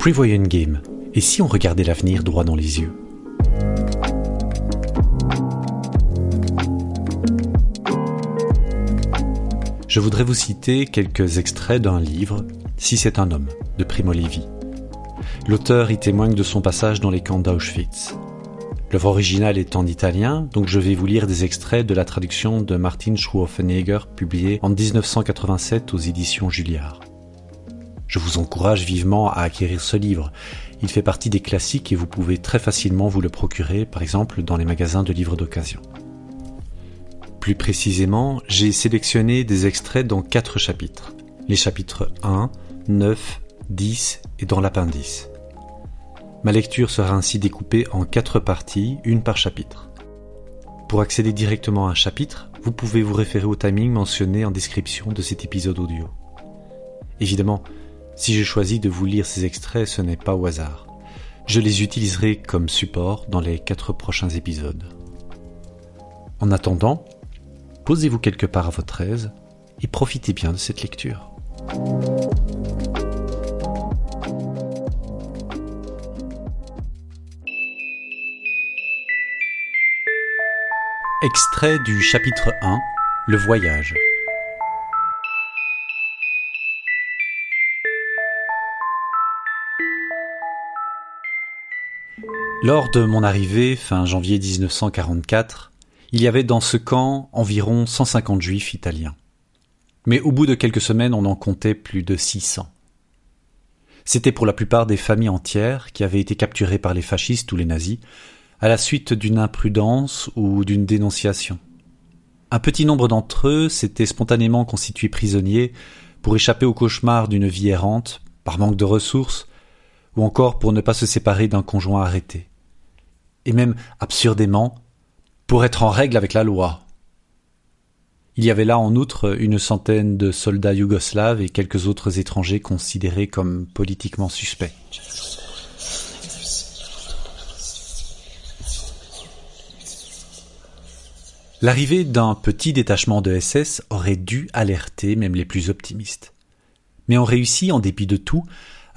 Prevoyant Game. Et si on regardait l'avenir droit dans les yeux? Je voudrais vous citer quelques extraits d'un livre, Si c'est un homme, de Primo Levi. L'auteur y témoigne de son passage dans les camps d'Auschwitz. L'œuvre originale est en italien, donc je vais vous lire des extraits de la traduction de Martin Schroeffenegger publiée en 1987 aux éditions Julliard. Je vous encourage vivement à acquérir ce livre. Il fait partie des classiques et vous pouvez très facilement vous le procurer, par exemple dans les magasins de livres d'occasion. Plus précisément, j'ai sélectionné des extraits dans quatre chapitres. Les chapitres 1, 9, 10 et dans l'appendice. Ma lecture sera ainsi découpée en quatre parties, une par chapitre. Pour accéder directement à un chapitre, vous pouvez vous référer au timing mentionné en description de cet épisode audio. Évidemment, si j'ai choisi de vous lire ces extraits, ce n'est pas au hasard. Je les utiliserai comme support dans les quatre prochains épisodes. En attendant, posez-vous quelque part à votre aise et profitez bien de cette lecture. Extrait du chapitre 1 Le voyage. Lors de mon arrivée, fin janvier 1944, il y avait dans ce camp environ 150 juifs italiens. Mais au bout de quelques semaines, on en comptait plus de 600. C'était pour la plupart des familles entières qui avaient été capturées par les fascistes ou les nazis, à la suite d'une imprudence ou d'une dénonciation. Un petit nombre d'entre eux s'étaient spontanément constitués prisonniers pour échapper au cauchemar d'une vie errante, par manque de ressources, ou encore pour ne pas se séparer d'un conjoint arrêté. Et même, absurdément, pour être en règle avec la loi. Il y avait là en outre une centaine de soldats yougoslaves et quelques autres étrangers considérés comme politiquement suspects. L'arrivée d'un petit détachement de SS aurait dû alerter même les plus optimistes. Mais on réussit, en dépit de tout,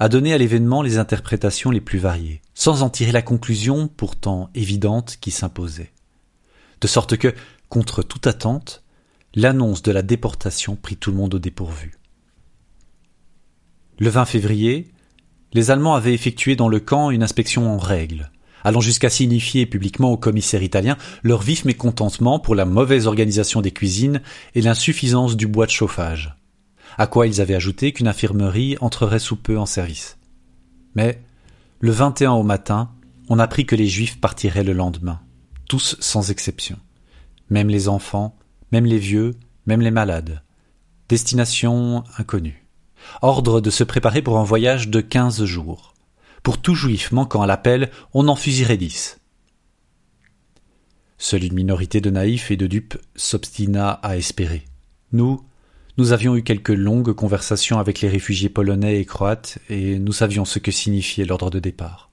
à donner à l'événement les interprétations les plus variées, sans en tirer la conclusion pourtant évidente qui s'imposait de sorte que, contre toute attente, l'annonce de la déportation prit tout le monde au dépourvu. Le 20 février, les Allemands avaient effectué dans le camp une inspection en règle, allant jusqu'à signifier publiquement au commissaire italien leur vif mécontentement pour la mauvaise organisation des cuisines et l'insuffisance du bois de chauffage, à quoi ils avaient ajouté qu'une infirmerie entrerait sous peu en service. Mais, le 21 au matin, on apprit que les Juifs partiraient le lendemain tous sans exception. Même les enfants, même les vieux, même les malades. Destination inconnue. Ordre de se préparer pour un voyage de quinze jours. Pour tout juif manquant à l'appel, on en fusillerait dix. Seule une minorité de naïfs et de dupes s'obstina à espérer. Nous, nous avions eu quelques longues conversations avec les réfugiés polonais et croates, et nous savions ce que signifiait l'ordre de départ.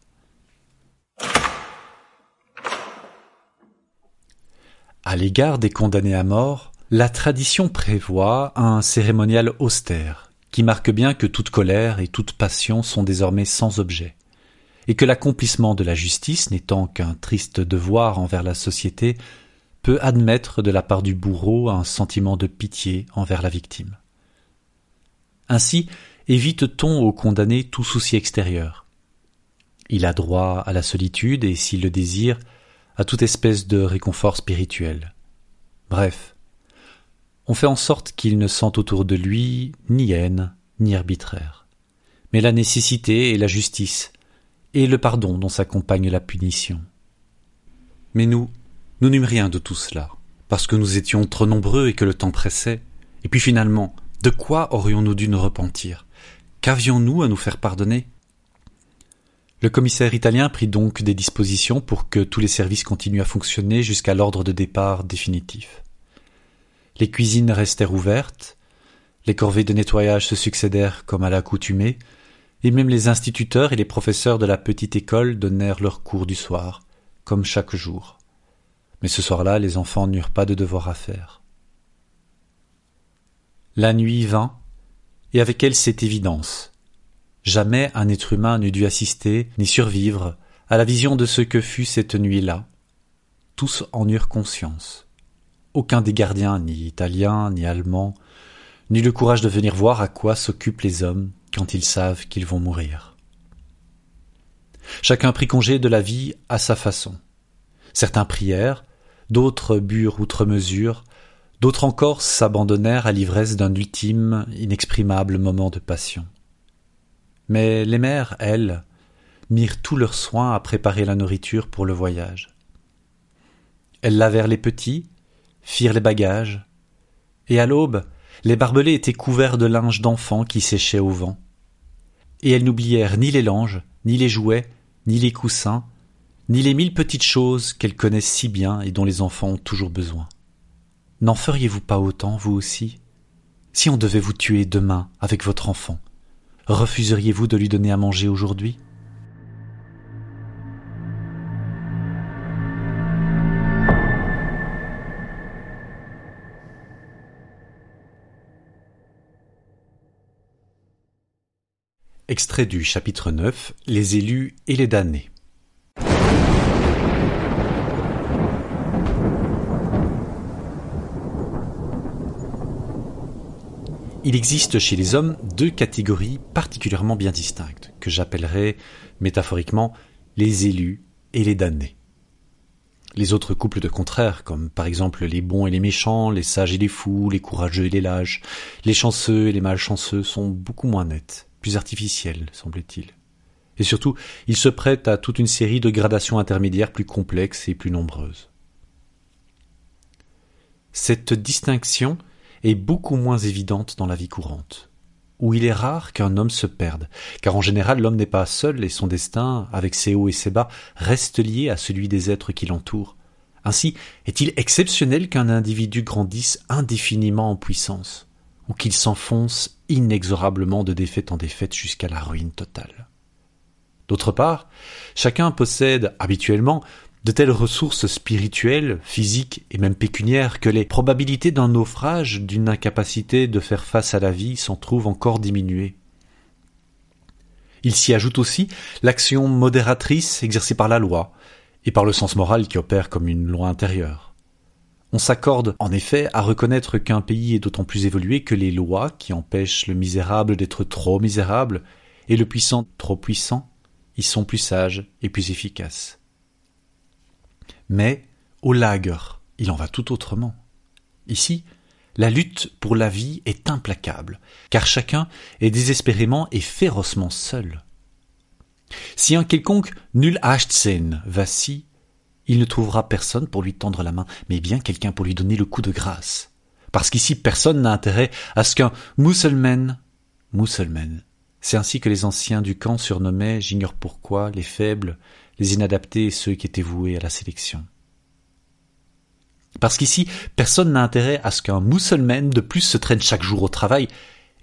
À l'égard des condamnés à mort, la tradition prévoit un cérémonial austère, qui marque bien que toute colère et toute passion sont désormais sans objet, et que l'accomplissement de la justice n'étant qu'un triste devoir envers la société, peut admettre de la part du bourreau un sentiment de pitié envers la victime. Ainsi évite-t-on au condamné tout souci extérieur. Il a droit à la solitude et, s'il le désire, à toute espèce de réconfort spirituel. Bref, on fait en sorte qu'il ne sente autour de lui ni haine, ni arbitraire, mais la nécessité et la justice, et le pardon dont s'accompagne la punition. Mais nous, nous n'eûmes rien de tout cela, parce que nous étions trop nombreux et que le temps pressait. Et puis finalement, de quoi aurions-nous dû nous repentir? Qu'avions-nous à nous faire pardonner? Le commissaire italien prit donc des dispositions pour que tous les services continuent à fonctionner jusqu'à l'ordre de départ définitif. Les cuisines restèrent ouvertes, les corvées de nettoyage se succédèrent comme à l'accoutumée, et même les instituteurs et les professeurs de la petite école donnèrent leurs cours du soir, comme chaque jour. Mais ce soir-là, les enfants n'eurent pas de devoir à faire. La nuit vint, et avec elle cette évidence. Jamais un être humain n'eût dû assister, ni survivre, à la vision de ce que fut cette nuit-là. Tous en eurent conscience. Aucun des gardiens, ni italien, ni allemand, n'eut le courage de venir voir à quoi s'occupent les hommes quand ils savent qu'ils vont mourir. Chacun prit congé de la vie à sa façon. Certains prièrent, d'autres burent outre mesure, d'autres encore s'abandonnèrent à l'ivresse d'un ultime, inexprimable moment de passion. Mais les mères, elles, mirent tous leurs soins à préparer la nourriture pour le voyage. Elles lavèrent les petits, firent les bagages, et à l'aube, les barbelés étaient couverts de linge d'enfants qui séchaient au vent. Et elles n'oublièrent ni les langes, ni les jouets, ni les coussins, ni les mille petites choses qu'elles connaissent si bien et dont les enfants ont toujours besoin. N'en feriez-vous pas autant, vous aussi? Si on devait vous tuer demain avec votre enfant, refuseriez-vous de lui donner à manger aujourd'hui? Extrait du chapitre 9 Les élus et les damnés. Il existe chez les hommes deux catégories particulièrement bien distinctes, que j'appellerais métaphoriquement les élus et les damnés. Les autres couples de contraires, comme par exemple les bons et les méchants, les sages et les fous, les courageux et les lâches, les chanceux et les malchanceux, sont beaucoup moins nets plus artificiel, semble-t-il. Et surtout, il se prête à toute une série de gradations intermédiaires plus complexes et plus nombreuses. Cette distinction est beaucoup moins évidente dans la vie courante, où il est rare qu'un homme se perde, car en général l'homme n'est pas seul et son destin, avec ses hauts et ses bas, reste lié à celui des êtres qui l'entourent. Ainsi est-il exceptionnel qu'un individu grandisse indéfiniment en puissance ou qu'il s'enfonce inexorablement de défaite en défaite jusqu'à la ruine totale? D'autre part, chacun possède habituellement de telles ressources spirituelles, physiques et même pécuniaires que les probabilités d'un naufrage, d'une incapacité de faire face à la vie s'en trouvent encore diminuées. Il s'y ajoute aussi l'action modératrice exercée par la loi, et par le sens moral qui opère comme une loi intérieure. On s'accorde en effet à reconnaître qu'un pays est d'autant plus évolué que les lois qui empêchent le misérable d'être trop misérable et le puissant trop puissant y sont plus sages et plus efficaces. Mais au lager, il en va tout autrement. Ici, la lutte pour la vie est implacable, car chacun est désespérément et férocement seul. Si un quelconque nul Achtsen vacille, il ne trouvera personne pour lui tendre la main, mais bien quelqu'un pour lui donner le coup de grâce. Parce qu'ici personne n'a intérêt à ce qu'un musulman, musulman, c'est ainsi que les anciens du camp surnommaient, j'ignore pourquoi, les faibles, inadaptés ceux qui étaient voués à la sélection. Parce qu'ici, personne n'a intérêt à ce qu'un musulman de plus se traîne chaque jour au travail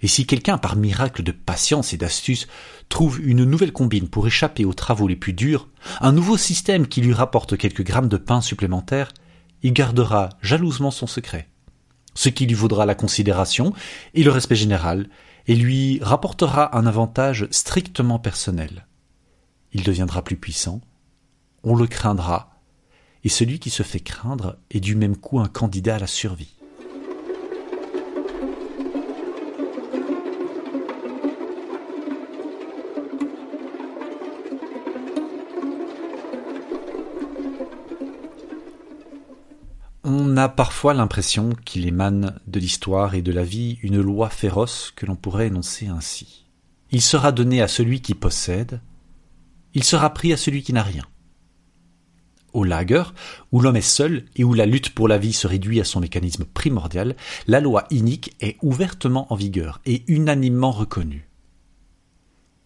et si quelqu'un, par miracle de patience et d'astuce, trouve une nouvelle combine pour échapper aux travaux les plus durs, un nouveau système qui lui rapporte quelques grammes de pain supplémentaires, il gardera jalousement son secret, ce qui lui vaudra la considération et le respect général, et lui rapportera un avantage strictement personnel. Il deviendra plus puissant, on le craindra, et celui qui se fait craindre est du même coup un candidat à la survie. On a parfois l'impression qu'il émane de l'histoire et de la vie une loi féroce que l'on pourrait énoncer ainsi. Il sera donné à celui qui possède, il sera pris à celui qui n'a rien. Au lager, où l'homme est seul et où la lutte pour la vie se réduit à son mécanisme primordial, la loi inique est ouvertement en vigueur et unanimement reconnue.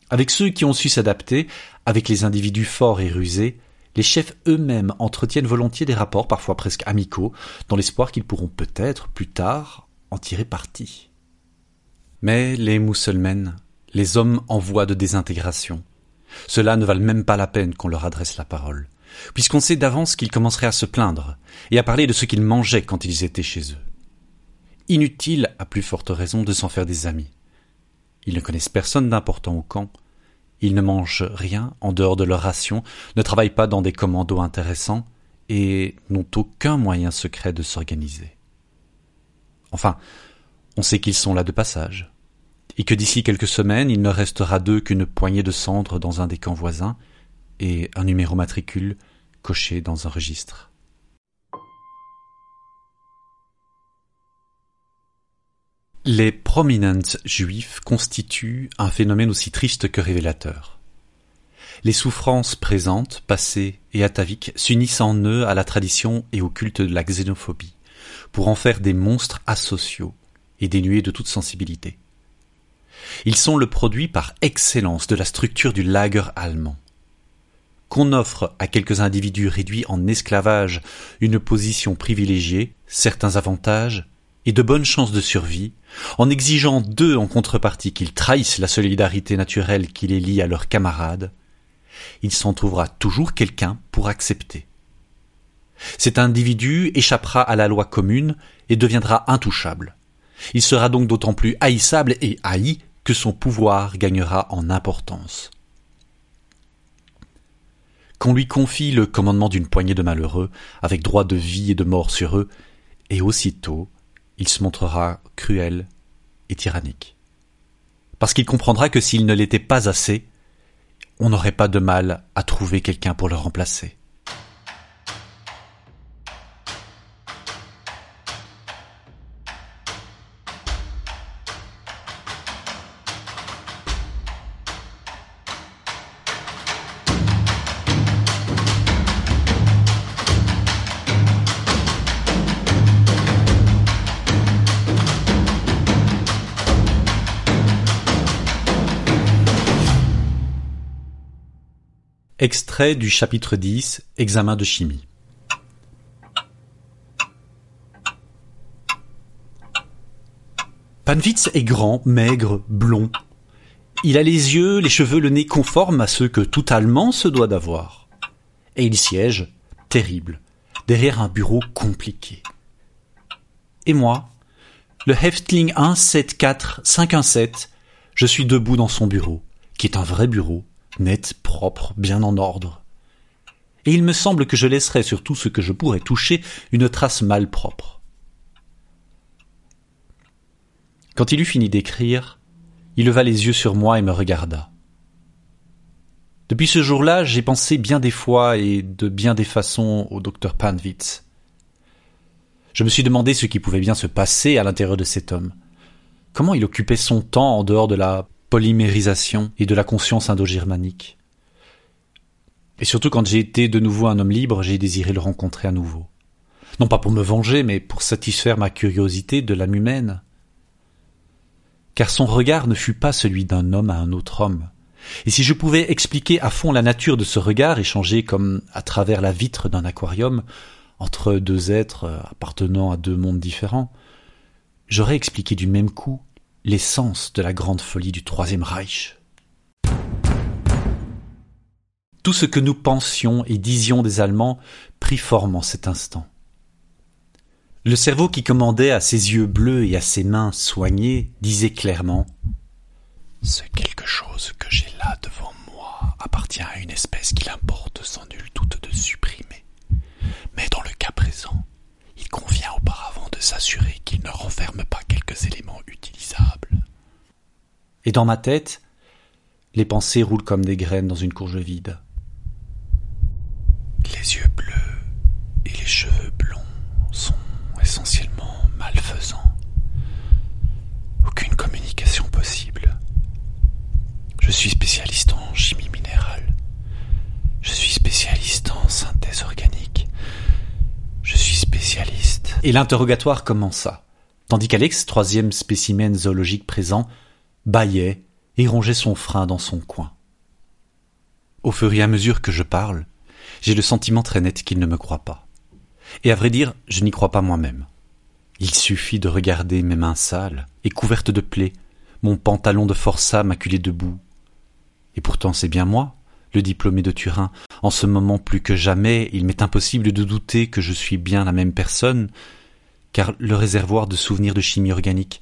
Avec ceux qui ont su s'adapter, avec les individus forts et rusés, les chefs eux-mêmes entretiennent volontiers des rapports parfois presque amicaux, dans l'espoir qu'ils pourront peut-être, plus tard, en tirer parti. Mais les musulmans, les hommes en voie de désintégration, ceux-là ne valent même pas la peine qu'on leur adresse la parole, puisqu'on sait d'avance qu'ils commenceraient à se plaindre et à parler de ce qu'ils mangeaient quand ils étaient chez eux. Inutile, à plus forte raison, de s'en faire des amis. Ils ne connaissent personne d'important au camp, Ils ne mangent rien en dehors de leur ration, ne travaillent pas dans des commandos intéressants et n'ont aucun moyen secret de s'organiser. Enfin, on sait qu'ils sont là de passage, et que d'ici quelques semaines il ne restera d'eux qu'une poignée de cendres dans un des camps voisins et un numéro matricule coché dans un registre. Les prominents juifs constituent un phénomène aussi triste que révélateur. Les souffrances présentes, passées et ataviques s'unissent en eux à la tradition et au culte de la xénophobie, pour en faire des monstres asociaux et dénués de toute sensibilité. Ils sont le produit par excellence de la structure du lager allemand. Qu'on offre à quelques individus réduits en esclavage une position privilégiée, certains avantages, et de bonnes chances de survie, en exigeant d'eux en contrepartie qu'ils trahissent la solidarité naturelle qui les lie à leurs camarades, il s'en trouvera toujours quelqu'un pour accepter. Cet individu échappera à la loi commune et deviendra intouchable. Il sera donc d'autant plus haïssable et haï que son pouvoir gagnera en importance. Qu'on lui confie le commandement d'une poignée de malheureux, avec droit de vie et de mort sur eux, et aussitôt il se montrera cruel et tyrannique. Parce qu'il comprendra que s'il ne l'était pas assez, on n'aurait pas de mal à trouver quelqu'un pour le remplacer. Extrait du chapitre 10, Examen de chimie. Panwitz est grand, maigre, blond. Il a les yeux, les cheveux, le nez conformes à ceux que tout Allemand se doit d'avoir. Et il siège, terrible, derrière un bureau compliqué. Et moi, le Heftling 174517, je suis debout dans son bureau, qui est un vrai bureau, net, propre, bien en ordre. Et il me semble que je laisserai sur tout ce que je pourrais toucher une trace malpropre. Quand il eut fini d'écrire, il leva les yeux sur moi et me regarda. Depuis ce jour-là, j'ai pensé bien des fois et de bien des façons au docteur Panwitz. Je me suis demandé ce qui pouvait bien se passer à l'intérieur de cet homme. Comment il occupait son temps en dehors de la polymérisation et de la conscience indo-germanique. Et surtout quand j'ai été de nouveau un homme libre, j'ai désiré le rencontrer à nouveau. Non pas pour me venger, mais pour satisfaire ma curiosité de l'âme humaine. Car son regard ne fut pas celui d'un homme à un autre homme. Et si je pouvais expliquer à fond la nature de ce regard échangé comme à travers la vitre d'un aquarium entre deux êtres appartenant à deux mondes différents, j'aurais expliqué du même coup l'essence de la grande folie du Troisième Reich. Tout ce que nous pensions et disions des Allemands prit forme en cet instant. Le cerveau qui commandait à ses yeux bleus et à ses mains soignées disait clairement Ce quelque chose que j'ai là devant moi appartient à une espèce qu'il importe sans nul doute de supprimer. Mais dans le cas présent, convient auparavant de s'assurer qu'il ne renferme pas quelques éléments utilisables. Et dans ma tête, les pensées roulent comme des graines dans une courge vide. Les yeux bleus et les cheveux blonds sont essentiellement malfaisants. Aucune communication possible. Je suis spécialiste en chimie minérale. Je suis spécialiste en synthèse organique. Je suis spécialiste. Et l'interrogatoire commença, tandis qu'Alex, troisième spécimen zoologique présent, bâillait et rongeait son frein dans son coin. Au fur et à mesure que je parle, j'ai le sentiment très net qu'il ne me croit pas. Et à vrai dire, je n'y crois pas moi-même. Il suffit de regarder mes mains sales et couvertes de plaies, mon pantalon de forçat maculé de boue. Et pourtant c'est bien moi, le diplômé de Turin. En ce moment plus que jamais, il m'est impossible de douter que je suis bien la même personne, car le réservoir de souvenirs de chimie organique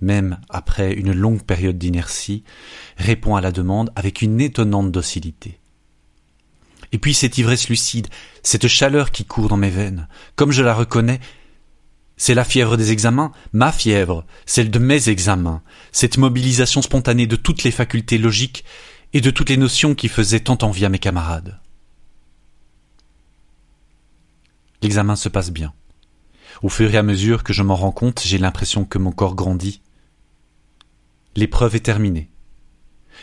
même après une longue période d'inertie, répond à la demande avec une étonnante docilité. Et puis cette ivresse lucide, cette chaleur qui court dans mes veines, comme je la reconnais, c'est la fièvre des examens, ma fièvre, celle de mes examens, cette mobilisation spontanée de toutes les facultés logiques et de toutes les notions qui faisaient tant envie à mes camarades. L'examen se passe bien. Au fur et à mesure que je m'en rends compte, j'ai l'impression que mon corps grandit. L'épreuve est terminée.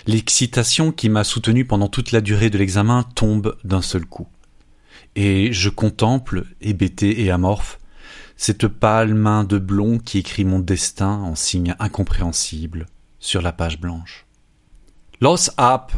L'excitation qui m'a soutenu pendant toute la durée de l'examen tombe d'un seul coup. Et je contemple, hébété et amorphe, cette pâle main de blond qui écrit mon destin en signe incompréhensible sur la page blanche. Los ab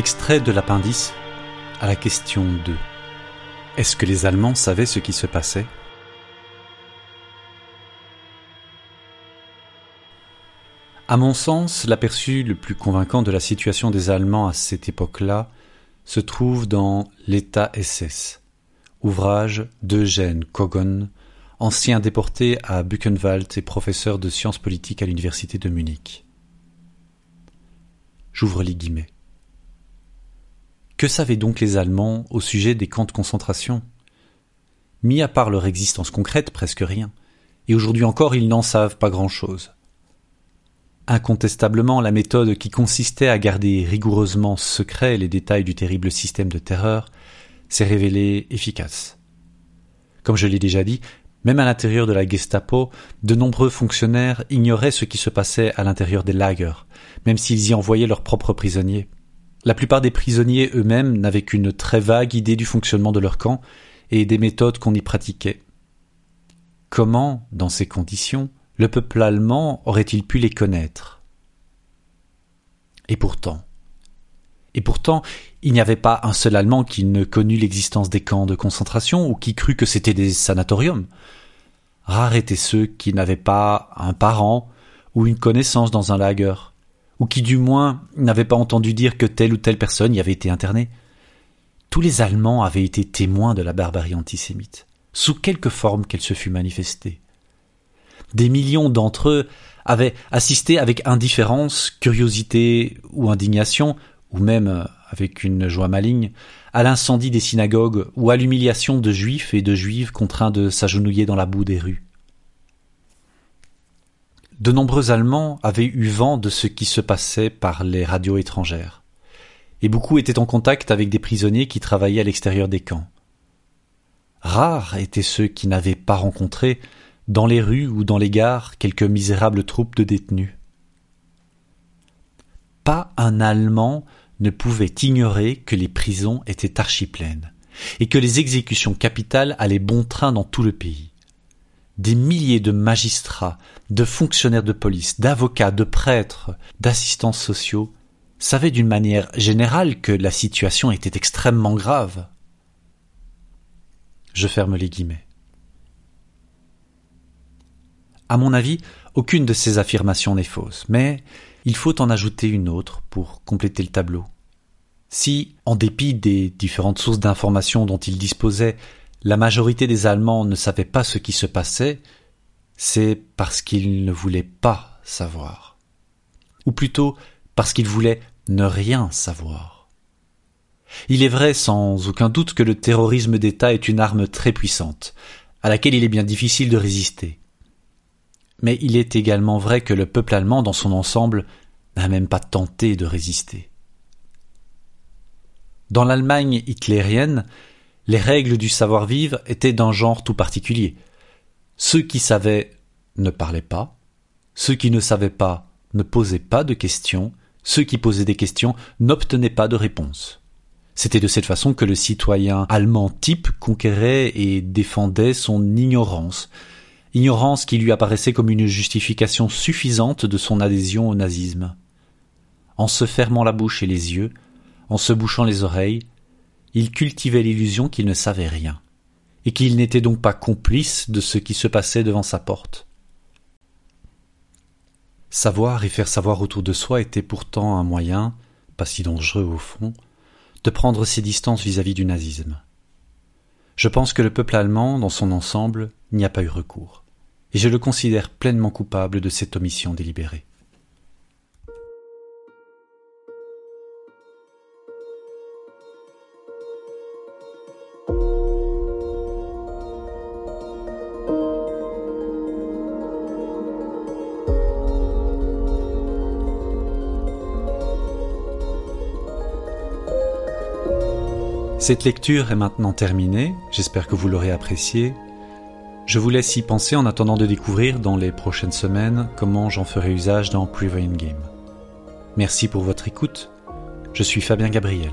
Extrait de l'appendice à la question 2. Est-ce que les Allemands savaient ce qui se passait? À mon sens, l'aperçu le plus convaincant de la situation des Allemands à cette époque-là se trouve dans L'État SS, ouvrage d'Eugène Kogon, ancien déporté à Buchenwald et professeur de sciences politiques à l'université de Munich. J'ouvre les guillemets. Que savaient donc les Allemands au sujet des camps de concentration? Mis à part leur existence concrète, presque rien. Et aujourd'hui encore, ils n'en savent pas grand-chose. Incontestablement, la méthode qui consistait à garder rigoureusement secret les détails du terrible système de terreur s'est révélée efficace. Comme je l'ai déjà dit, même à l'intérieur de la Gestapo, de nombreux fonctionnaires ignoraient ce qui se passait à l'intérieur des lagers, même s'ils y envoyaient leurs propres prisonniers. La plupart des prisonniers eux-mêmes n'avaient qu'une très vague idée du fonctionnement de leur camp et des méthodes qu'on y pratiquait. Comment, dans ces conditions, le peuple allemand aurait-il pu les connaître? Et pourtant, et pourtant, il n'y avait pas un seul Allemand qui ne connût l'existence des camps de concentration ou qui crût que c'étaient des sanatoriums. Rares étaient ceux qui n'avaient pas un parent ou une connaissance dans un lager ou qui du moins n'avaient pas entendu dire que telle ou telle personne y avait été internée. Tous les Allemands avaient été témoins de la barbarie antisémite, sous quelque forme qu'elle se fût manifestée. Des millions d'entre eux avaient assisté avec indifférence, curiosité ou indignation, ou même avec une joie maligne, à l'incendie des synagogues ou à l'humiliation de juifs et de juives contraints de s'agenouiller dans la boue des rues de nombreux Allemands avaient eu vent de ce qui se passait par les radios étrangères, et beaucoup étaient en contact avec des prisonniers qui travaillaient à l'extérieur des camps. Rares étaient ceux qui n'avaient pas rencontré, dans les rues ou dans les gares, quelques misérables troupes de détenus. Pas un Allemand ne pouvait ignorer que les prisons étaient archipleines, et que les exécutions capitales allaient bon train dans tout le pays des milliers de magistrats, de fonctionnaires de police, d'avocats, de prêtres, d'assistants sociaux savaient d'une manière générale que la situation était extrêmement grave. Je ferme les guillemets. À mon avis, aucune de ces affirmations n'est fausse, mais il faut en ajouter une autre pour compléter le tableau. Si, en dépit des différentes sources d'informations dont il disposait, la majorité des Allemands ne savaient pas ce qui se passait, c'est parce qu'ils ne voulaient pas savoir. Ou plutôt parce qu'ils voulaient ne rien savoir. Il est vrai sans aucun doute que le terrorisme d'État est une arme très puissante, à laquelle il est bien difficile de résister. Mais il est également vrai que le peuple allemand dans son ensemble n'a même pas tenté de résister. Dans l'Allemagne hitlérienne, les règles du savoir-vivre étaient d'un genre tout particulier. Ceux qui savaient ne parlaient pas, ceux qui ne savaient pas ne posaient pas de questions, ceux qui posaient des questions n'obtenaient pas de réponse. C'était de cette façon que le citoyen allemand type conquérait et défendait son ignorance, ignorance qui lui apparaissait comme une justification suffisante de son adhésion au nazisme. En se fermant la bouche et les yeux, en se bouchant les oreilles, il cultivait l'illusion qu'il ne savait rien, et qu'il n'était donc pas complice de ce qui se passait devant sa porte. Savoir et faire savoir autour de soi était pourtant un moyen, pas si dangereux au fond, de prendre ses distances vis-à-vis du nazisme. Je pense que le peuple allemand, dans son ensemble, n'y a pas eu recours, et je le considère pleinement coupable de cette omission délibérée. Cette lecture est maintenant terminée, j'espère que vous l'aurez appréciée. Je vous laisse y penser en attendant de découvrir dans les prochaines semaines comment j'en ferai usage dans Prevail Game. Merci pour votre écoute, je suis Fabien Gabriel.